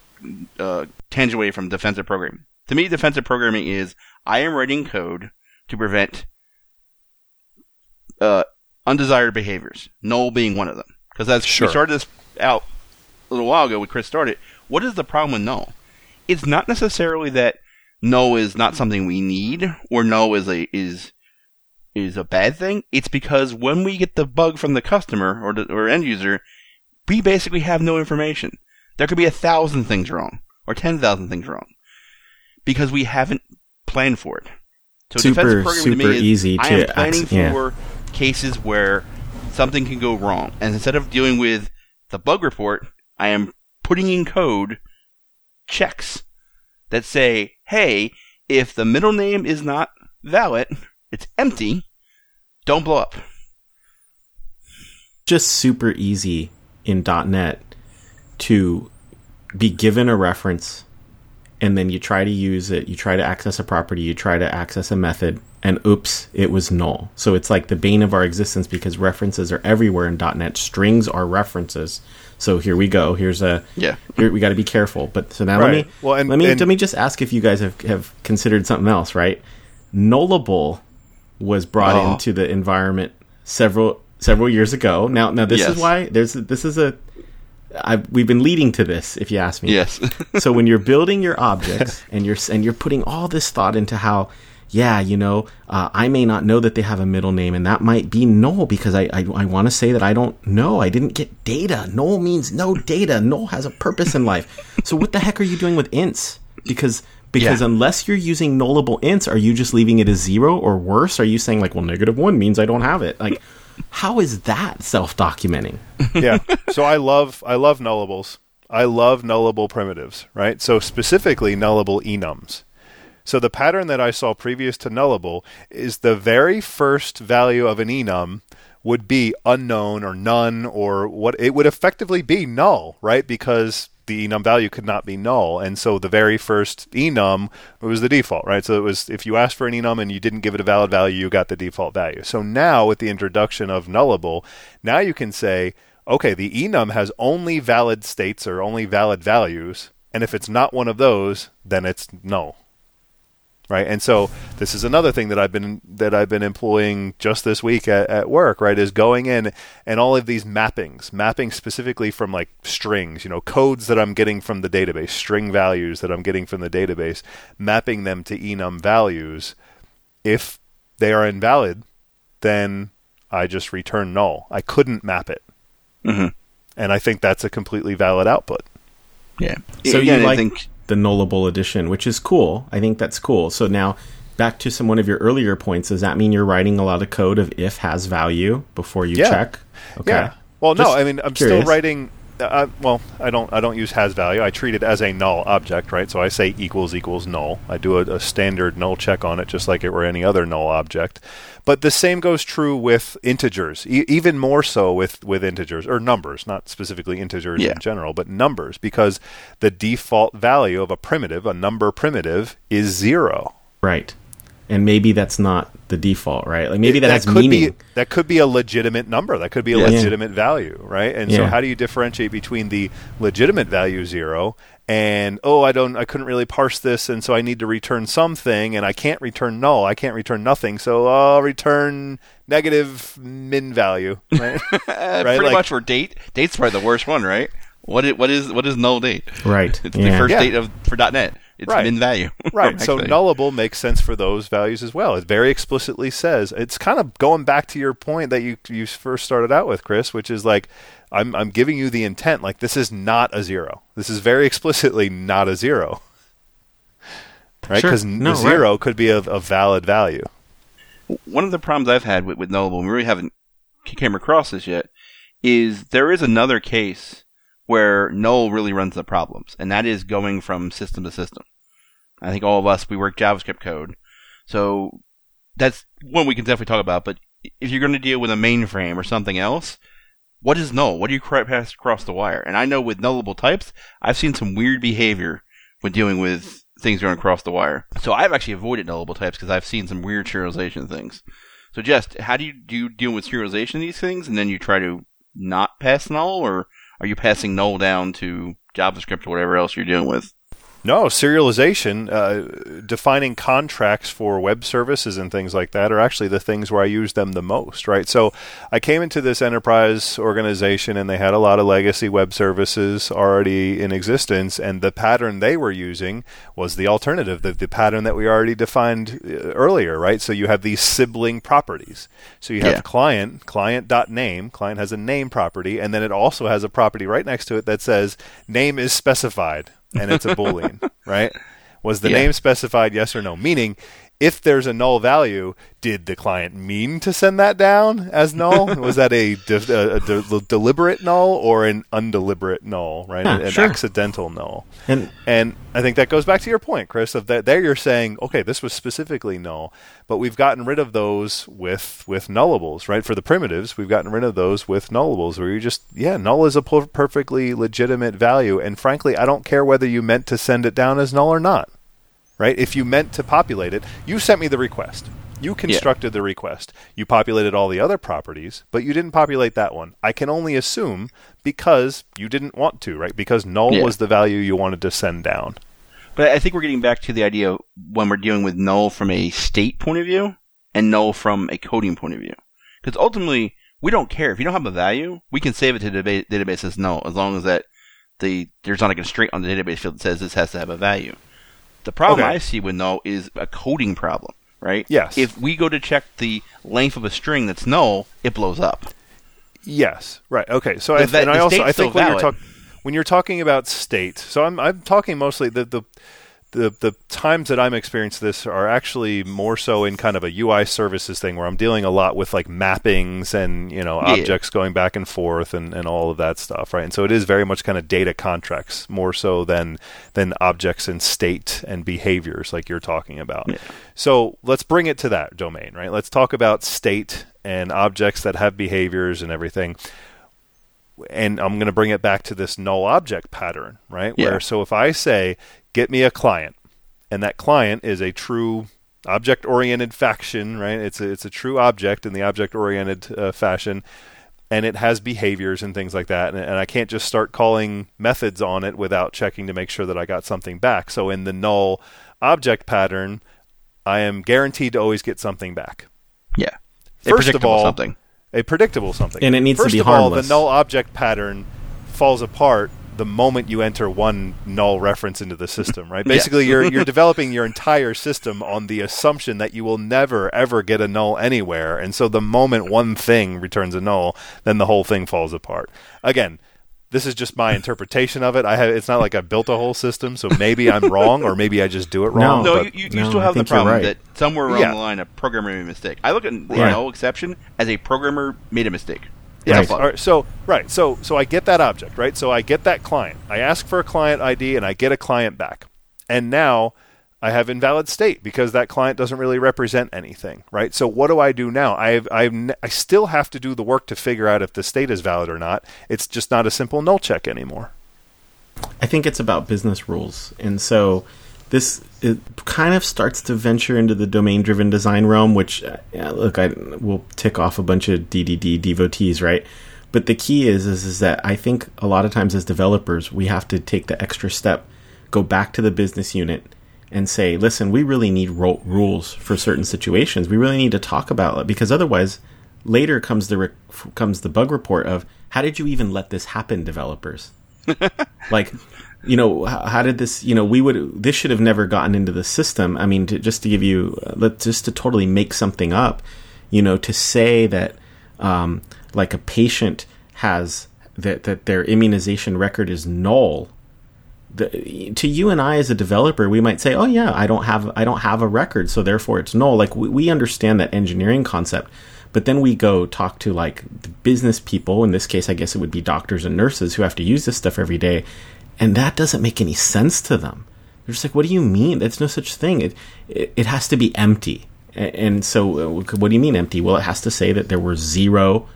uh, tangent away from defensive programming. To me, defensive programming is I am writing code to prevent uh, undesired behaviors. Null being one of them. Because as Sure. we started this out a little while ago, when Chris started, what is the problem with null? It's not necessarily that null is not something we need, or no is a is is a bad thing. It's because when we get the bug from the customer or the, or end user, we basically have no information. There could be a thousand things wrong, or ten thousand things wrong, because we haven't planned for it. So Super, defensive programming to super me is, easy I am to planning yeah. for cases where something can go wrong, and instead of dealing with the bug report, I am putting in code checks that say, hey, if the middle name is not valid, it's empty, don't blow up. Just super easy in .NET to be given a reference and then you try to use it, you try to access a property, you try to access a method, and oops, it was null. So it's like the bane of our existence because references are everywhere in .NET. Strings are references. So here we go. Here's a Yeah. Here we got to be careful. But so now Right. let me Well, and- let me and- let me just ask if you guys have have considered something else. Right, Nullable was brought Oh. into the environment several several years ago. Now now this Yes. is why there's this is a I, we've been leading to this, if you ask me Yes. so when you're building your objects and you're and you're putting all this thought into how yeah you know uh, i may not know that they have a middle name and that might be null because i i, I want to say that i don't know i didn't get data null means no data null has a purpose in life so what the heck are you doing with ints because because Yeah. unless you're using nullable ints are you just leaving it as zero or worse are you saying like well negative one means i don't have it like how is that self-documenting yeah. So I love I love nullables. I love nullable primitives, right? So specifically nullable enums. So the pattern that I saw previous to nullable is the very first value of an enum would be unknown or none or what it would effectively be null, right? Because the enum value could not be null, and so the very first enum was the default, right? So it was if you asked for an enum and you didn't give it a valid value, you got the default value. So now with the introduction of nullable, now you can say, okay, the enum has only valid states or only valid values, and if it's not one of those, then it's null right? And so this is another thing that I've been that I've been employing just this week at, at work, right? Is going in and all of these mappings, mapping specifically from like strings, you know, codes that I'm getting from the database, string values that I'm getting from the database, mapping them to enum values. If they are invalid, then I just return null. I couldn't map it, Mhm. and I think that's a completely valid output. Yeah. So Again, you I like think the nullable edition, which is cool. I think that's cool. So now back to some one of your earlier points. Does that mean you're writing a lot of code of if has value before you Yeah. check? Okay. Yeah. Well, no, I mean, I'm curious. still writing. Uh, well, I don't. I don't use has value. I treat it as a null object, right? So I say equals equals null. I do a, a standard null check on it, just like it were any other null object. But the same goes true with integers, e- even more so with with integers or numbers, not specifically integers Yeah. in general, but numbers, because the default value of a primitive, a number primitive, is zero. Right. And maybe that's not the default, right? Like maybe that, has could meaning. be that could be a legitimate number. That could be a Yeah. legitimate value, right? And so how do you differentiate between the legitimate value zero and oh, I don't I couldn't really parse this and so I need to return something and I can't return null. I can't return nothing. So I'll return negative min value, right? right, pretty like- much for date. Date's probably the worst one, right? What is, what is what is null date? Right. It's Yeah. the first Yeah. date of for .NET. It's Right. min value. Right. so nullable makes sense for those values as well. It very explicitly says it's kind of going back to your point that you you first started out with, Chris, which is like I'm I'm giving you the intent. Like this is not a zero. This is very explicitly not a zero. Right? Sure. Because No, the zero could be a, a valid value. one of the problems I've had with, with nullable, and we really haven't came across this yet, is there is another case where null really runs the problems, and that is going from system to system. I think all of us we work JavaScript code, so that's one we can definitely talk about. But if you're going to deal with a mainframe or something else, what is null? What do you pass across the wire? And I know with nullable types, I've seen some weird behavior when dealing with things going across the wire. So I've actually avoided nullable types because I've seen some weird serialization things. So just how do you do you deal with serialization of these things, and then you try to not pass null, or are you passing null down to JavaScript or whatever else you're dealing with? No, serialization, uh, defining contracts for web services and things like that are actually the things where I use them the most, right? So I came into this enterprise organization and they had a lot of legacy web services already in existence, and the pattern they were using was the alternative, the, the pattern that we already defined uh, earlier, right? So you have these sibling properties. So you have Yeah. client, client.name, client has a name property, and then it also has a property right next to it that says name is specified and it's a boolean, right? Was the Yeah. name specified yes or no? Meaning if there's a null value, did the client mean to send that down as null? Was that a, de- a, a de- deliberate null or an undeliberate null, right? Yeah, an sure. accidental null. And And I think that goes back to your point, Chris, of that there you're saying, okay, this was specifically null, but we've gotten rid of those with with nullables, right? For the primitives, we've gotten rid of those with nullables where you just yeah, null is a per- perfectly legitimate value and frankly, I don't care whether you meant to send it down as null or not. Right? If you meant to populate it, you sent me the request. You constructed the request. You populated all the other properties, but you didn't populate that one. I can only assume because you didn't want to, right? Because null Yeah. was the value you wanted to send down. But I think we're getting back to the idea of when we're dealing with null from a state point of view and null from a coding point of view. Because ultimately, we don't care. If you don't have a value, we can save it to the database as null as long as that the there's not a constraint on the database field that says this has to have a value. The problem Okay. I see with null is a coding problem, right? Yes. If we go to check the length of a string that's null, it blows up. Yes, right. Okay. So I, and I also I think when you're talking when you're talking about state, so I'm I'm talking mostly the the the the times that I'm experiencing this are actually more so in kind of a UI services thing where I'm dealing a lot with like mappings and you know Yeah. objects going back and forth and, and all of that stuff, right? And so it is very much kind of data contracts more so than than objects and state and behaviors like you're talking about. Yeah. So let's bring it to that domain, right? Let's talk about state and objects that have behaviors and everything and I'm going to bring it back to this null object pattern, right? Yeah. Where so if I say, get me a client, and that client is a true object oriented faction, right? It's a, it's a true object in the object oriented uh, fashion, and it has behaviors and things like that. And, and I can't just start calling methods on it without checking to make sure that I got something back. So in the null object pattern, I am guaranteed to always get something back. Yeah. First of all, something. A predictable something. And it needs to First be of all, the null object pattern falls apart the moment you enter one null reference into the system, right? Basically, you're you're developing your entire system on the assumption that you will never ever get a null anywhere, and so the moment one thing returns a null, then the whole thing falls apart. Again, this is just my interpretation of it. I have it's not like I built a whole system, so maybe I'm wrong, or maybe I just do it wrong. No, but- you, you, you no, still have the problem right. that somewhere along Yeah. the line a programmer made a mistake. I look at the Right. null exception as a programmer made a mistake. Yes. It's a. All right, so right. So so I get that object, right? So I get that client. I ask for a client ID and I get a client back. And now I have invalid state because that client doesn't really represent anything, right? So what do I do now? I have, I have, I still have to do the work to figure out if the state is valid or not. It's just not a simple null check anymore. I think it's about business rules, and so this it kind of starts to venture into the domain-driven design realm. Which, uh, yeah, look, I will tick off a bunch of DDD devotees, right? But the key is, is is that I think a lot of times as developers, we have to take the extra step, go back to the business unit, and say, listen, we really need ro- rules for certain situations. We really need to talk about it because otherwise, later comes the re- comes the bug report of how did you even let this happen, developers? like you know how, how did this you know we would this should have never gotten into the system i mean to, just to give you uh, just to totally make something up you know to say that um, like a patient has that that their immunization record is null the, to you and I as a developer, we might say, "Oh yeah, I don't have I don't have a record, so therefore it's null." Like we, we understand that engineering concept, but then we go talk to like the business people. In this case, I guess it would be doctors and nurses who have to use this stuff every day, and that doesn't make any sense to them. They're just like, "What do you mean? There's no such thing. It it, it has to be empty." And so, uh, what do you mean empty? Well, it has to say that there were zero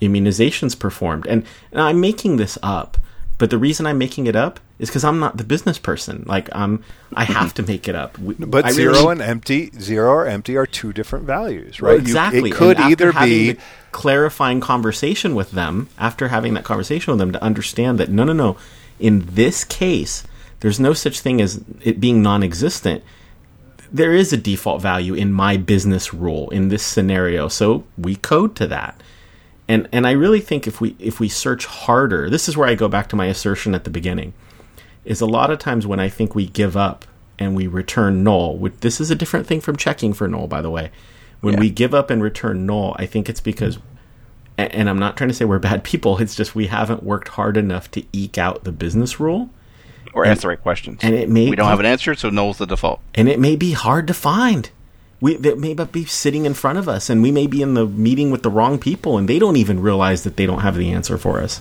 immunizations performed. And, and I'm making this up, but the reason I'm making it up is because I'm not the business person. Like I'm, I have to make it up. We- But I zero really- and empty, zero or empty are two different values, right? You- exactly. it could either be clarifying conversation with them. After having that conversation with them, to understand that no, no, no. In this case, there's no such thing as it being non-existent. There is a default value in my business rule in this scenario, so we code to that. And and I really think if we if we search harder, this is where I go back to my assertion at the beginning. Is a lot of times when I think we give up and we return null. Which this is a different thing from checking for null, by the way. When we give up and return null, I think it's because, a- and I'm not trying to say we're bad people. It's just we haven't worked hard enough to eke out the business rule, Or ask the right questions. and it may we don't have an answer, so null's the default. and it may be hard to find. We that may be sitting in front of us, and we may be in the meeting with the wrong people, and they don't even realize that they don't have the answer for us.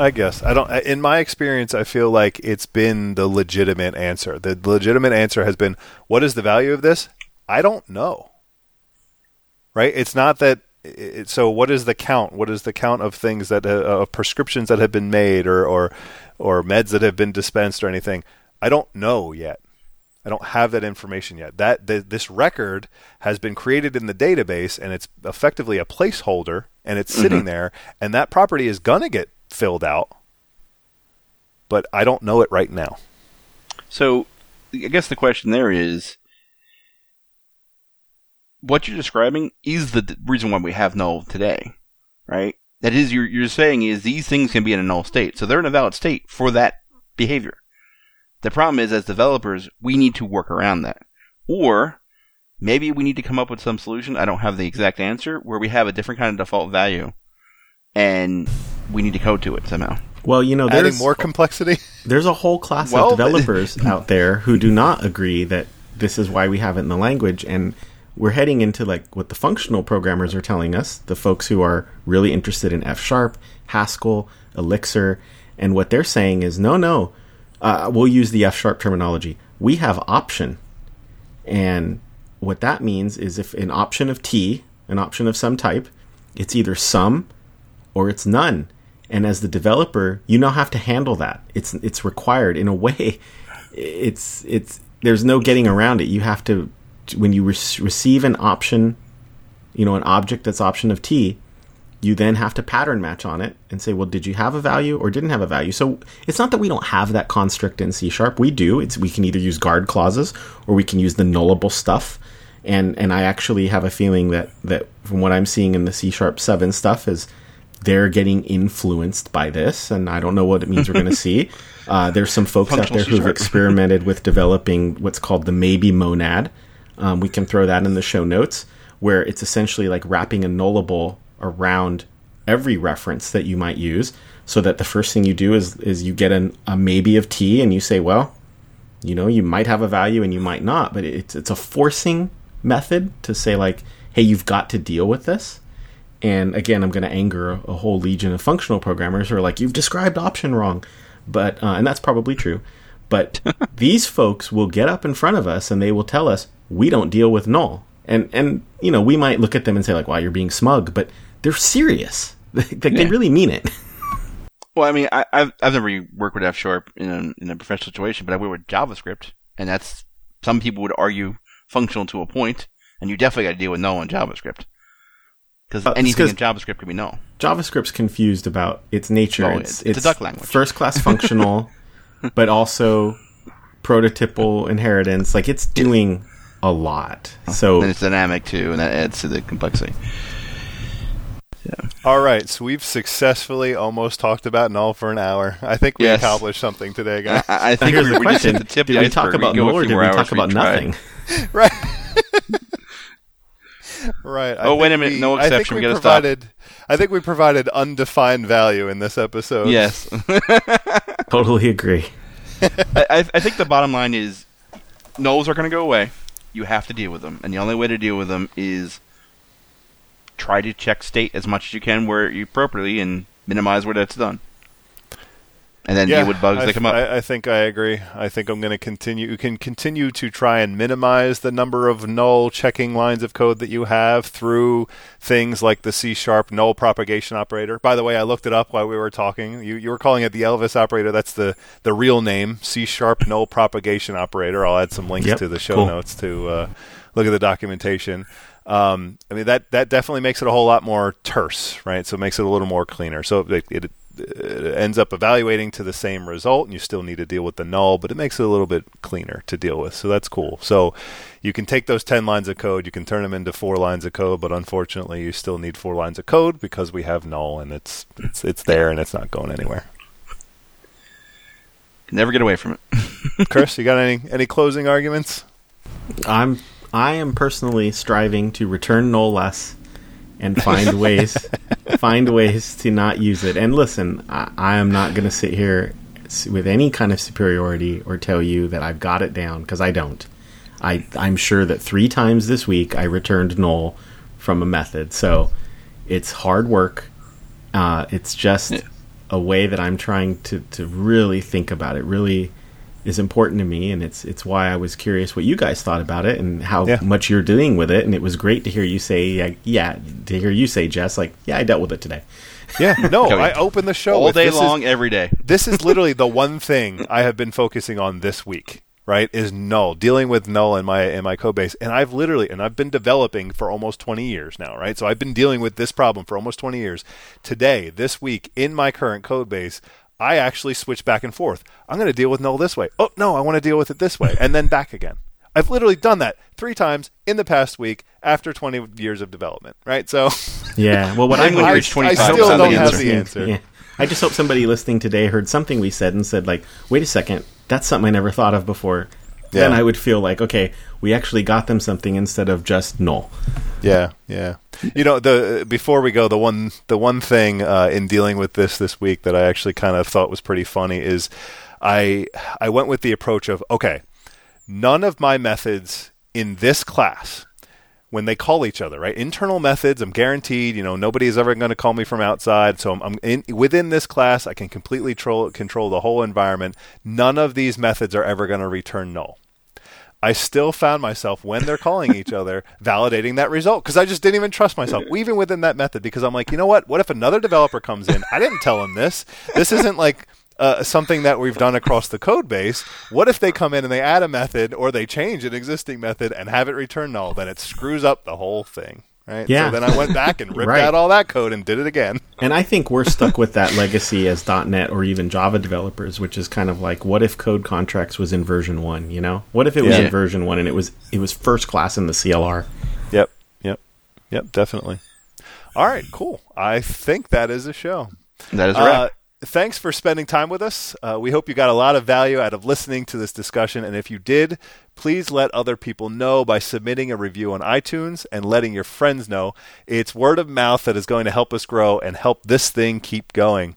I guess I don't. In my experience, I feel like it's been the legitimate answer. The legitimate answer has been, "What is the value of this? I don't know." Right? It's not that. It, so, what is the count? What is the count of things that uh, of prescriptions that have been made, or or or meds that have been dispensed, or anything? I don't know yet. I don't have that information yet. That th- this record has been created in the database, and it's effectively a placeholder, and it's sitting mm-hmm. there, and that property is gonna get filled out, but I don't know it right now. So, I guess the question there is what you're describing is the reason why we have null today, right? That is, you're, you're saying is these things can be in a null state. So they're in a valid state for that behavior. The problem is, as developers, we need to work around that. Or maybe we need to come up with some solution. I don't have the exact answer where we have a different kind of default value and we need to code to it somehow. Well, you know, there's adding more complexity. There's a whole class well, of developers out there who do not agree that this is why we have it in the language, and we're heading into like what the functional programmers are telling us, the folks who are really interested in F sharp, Haskell, Elixir, and what they're saying is no, no, uh, we'll use the F sharp terminology. We have option, and what that means is if an option of T, an option of some type, it's either some or it's none. And as the developer, you now have to handle that. It's it's required in a way. It's it's there's no getting around it. You have to when you re- receive an option, you know, an object that's option of t, you then have to pattern match on it and say, well, did you have a value or didn't have a value? So it's not that we don't have that construct in C sharp. We do. It's we can either use guard clauses or we can use the nullable stuff. And and I actually have a feeling that that from what I'm seeing in the C sharp seven stuff is they're getting influenced by this, and I don't know what it means we're going to see. Uh, there's some folks out there who've experimented with developing what's called the maybe monad. Um, we can throw that in the show notes, where it's essentially like wrapping a nullable around every reference that you might use, so that the first thing you do is is you get an, a maybe of t, and you say, well, you know, you might have a value and you might not, but it's it's a forcing method to say like, hey, you've got to deal with this. And again, I'm going to anger a, whole legion of functional programmers who are like, "You've described option wrong," but uh, and that's probably true. But these folks will get up in front of us and they will tell us we don't deal with null, and and you know we might look at them and say like, "Wow, you're being smug," but they're serious. like yeah. they really mean it. Well, I mean, I, have I've never worked with F sharp in a, in a professional situation, but I work with JavaScript, and that's some people would argue functional to a point, and you definitely got to deal with null in JavaScript. Because uh, anything in JavaScript can be null. JavaScript's confused about its nature. Oh, it's, it's, it's, a duck language. First class functional, but also prototypal inheritance. Like it's doing a lot. So and it's dynamic too, and that adds to the complexity. Yeah. All right, so we've successfully almost talked about null for an hour. I think we yes. accomplished something today, guys. I, I think Here's we, the question: Did we talk about null or did we talk about nothing? right. right. I oh, wait a minute. We, no exception. I think we, we provided. Stop. I think we provided undefined value in this episode. Yes. totally agree. I, I think the bottom line is nulls are going to go away. You have to deal with them, and the only way to deal with them is try to check state as much as you can where you appropriately and minimize where that's done and then yeah, deal with bugs I, that come up. I, I, think I agree. I think I'm going to continue. You can continue to try and minimize the number of null checking lines of code that you have through things like the C sharp null propagation operator. By the way, I looked it up while we were talking. You, you were calling it the Elvis operator. That's the, the real name, C sharp null propagation operator. I'll add some links yep, to the show cool. notes to uh, look at the documentation. Um, I mean that that definitely makes it a whole lot more terse, right? So it makes it a little more cleaner. So it, it it ends up evaluating to the same result, and you still need to deal with the null, but it makes it a little bit cleaner to deal with. So that's cool. So you can take those 10 lines of code, you can turn them into four lines of code, but unfortunately, you still need four lines of code because we have null, and it's it's it's there, and it's not going anywhere. Never get away from it. Chris, you got any any closing arguments? I'm I am personally striving to return null less and find ways find ways to not use it. And listen, I, I am not going to sit here with any kind of superiority or tell you that I've got it down because I don't. I I'm sure that three times this week I returned null from a method. So it's hard work. Uh, it's just a way that I'm trying to to really think about it. Really is important to me, and it's it's why I was curious what you guys thought about it and how Yeah. much you're doing with it. And it was great to hear you say, yeah, to hear you say, Jess, like, yeah, I dealt with it today. Yeah, no, I opened the show all with, day this is- long, every day. this is literally the one thing I have been focusing on this week. Right, is null dealing with null in my in my code base, and I've literally and I've been developing for almost twenty years now. Right, so I've been dealing with this problem for almost twenty years. Today, this week, in my current code base, I actually switch back and forth. I'm going to deal with null this way. Oh no, I want to deal with it this way, and then back again. I've literally done that three times in the past week after 20 years of development. Right, so Yeah. Well, what I I'm think when you I, reach I still don't have the answer. Yeah. I just hope somebody listening today heard something we said and said, like, wait a second, that's something I never thought of before. Then I would feel like, okay, we actually got them something instead of just null. Yeah, yeah. You know, the before we go, the one the one thing uh, in dealing with this this week that I actually kind of thought was pretty funny is I I went with the approach of okay, none of my methods in this class when they call each other, right? Internal methods, I'm guaranteed, you know, nobody is ever going to call me from outside. So I'm, I'm in, within this class, I can completely control, control the whole environment. None of these methods are ever going to return null. I still found myself when they're calling each other validating that result because I just didn't even trust myself, even within that method. Because I'm like, you know what? What if another developer comes in? I didn't tell him this. This isn't like uh, something that we've done across the code base. What if they come in and they add a method or they change an existing method and have it return null? Then it screws up the whole thing. Right? Yeah. So then I went back and ripped Right. out all that code and did it again. And I think we're stuck with that legacy as .NET or even Java developers, which is kind of like, what if Code Contracts was in version one? You know, what if it was in version one and it was it was first class in the CLR? Yep. Yep. Yep. Definitely. All right. Cool. I think that is a show. That is right. Uh, wrap. Thanks for spending time with us. Uh, we hope you got a lot of value out of listening to this discussion. And if you did, please let other people know by submitting a review on iTunes and letting your friends know. It's word of mouth that is going to help us grow and help this thing keep going.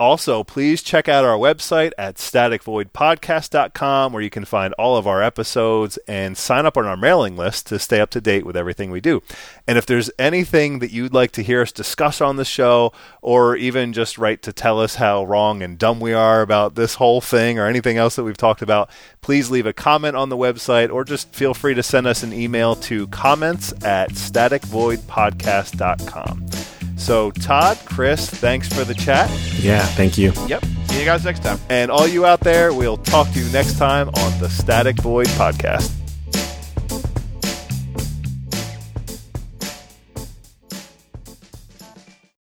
Also, please check out our website at staticvoidpodcast.com where you can find all of our episodes and sign up on our mailing list to stay up to date with everything we do. And if there's anything that you'd like to hear us discuss on the show, or even just write to tell us how wrong and dumb we are about this whole thing or anything else that we've talked about, please leave a comment on the website or just feel free to send us an email to comments at staticvoidpodcast.com. So, Todd, Chris, thanks for the chat. Yeah, thank you. Yep. See you guys next time. And all you out there, we'll talk to you next time on the Static Void Podcast.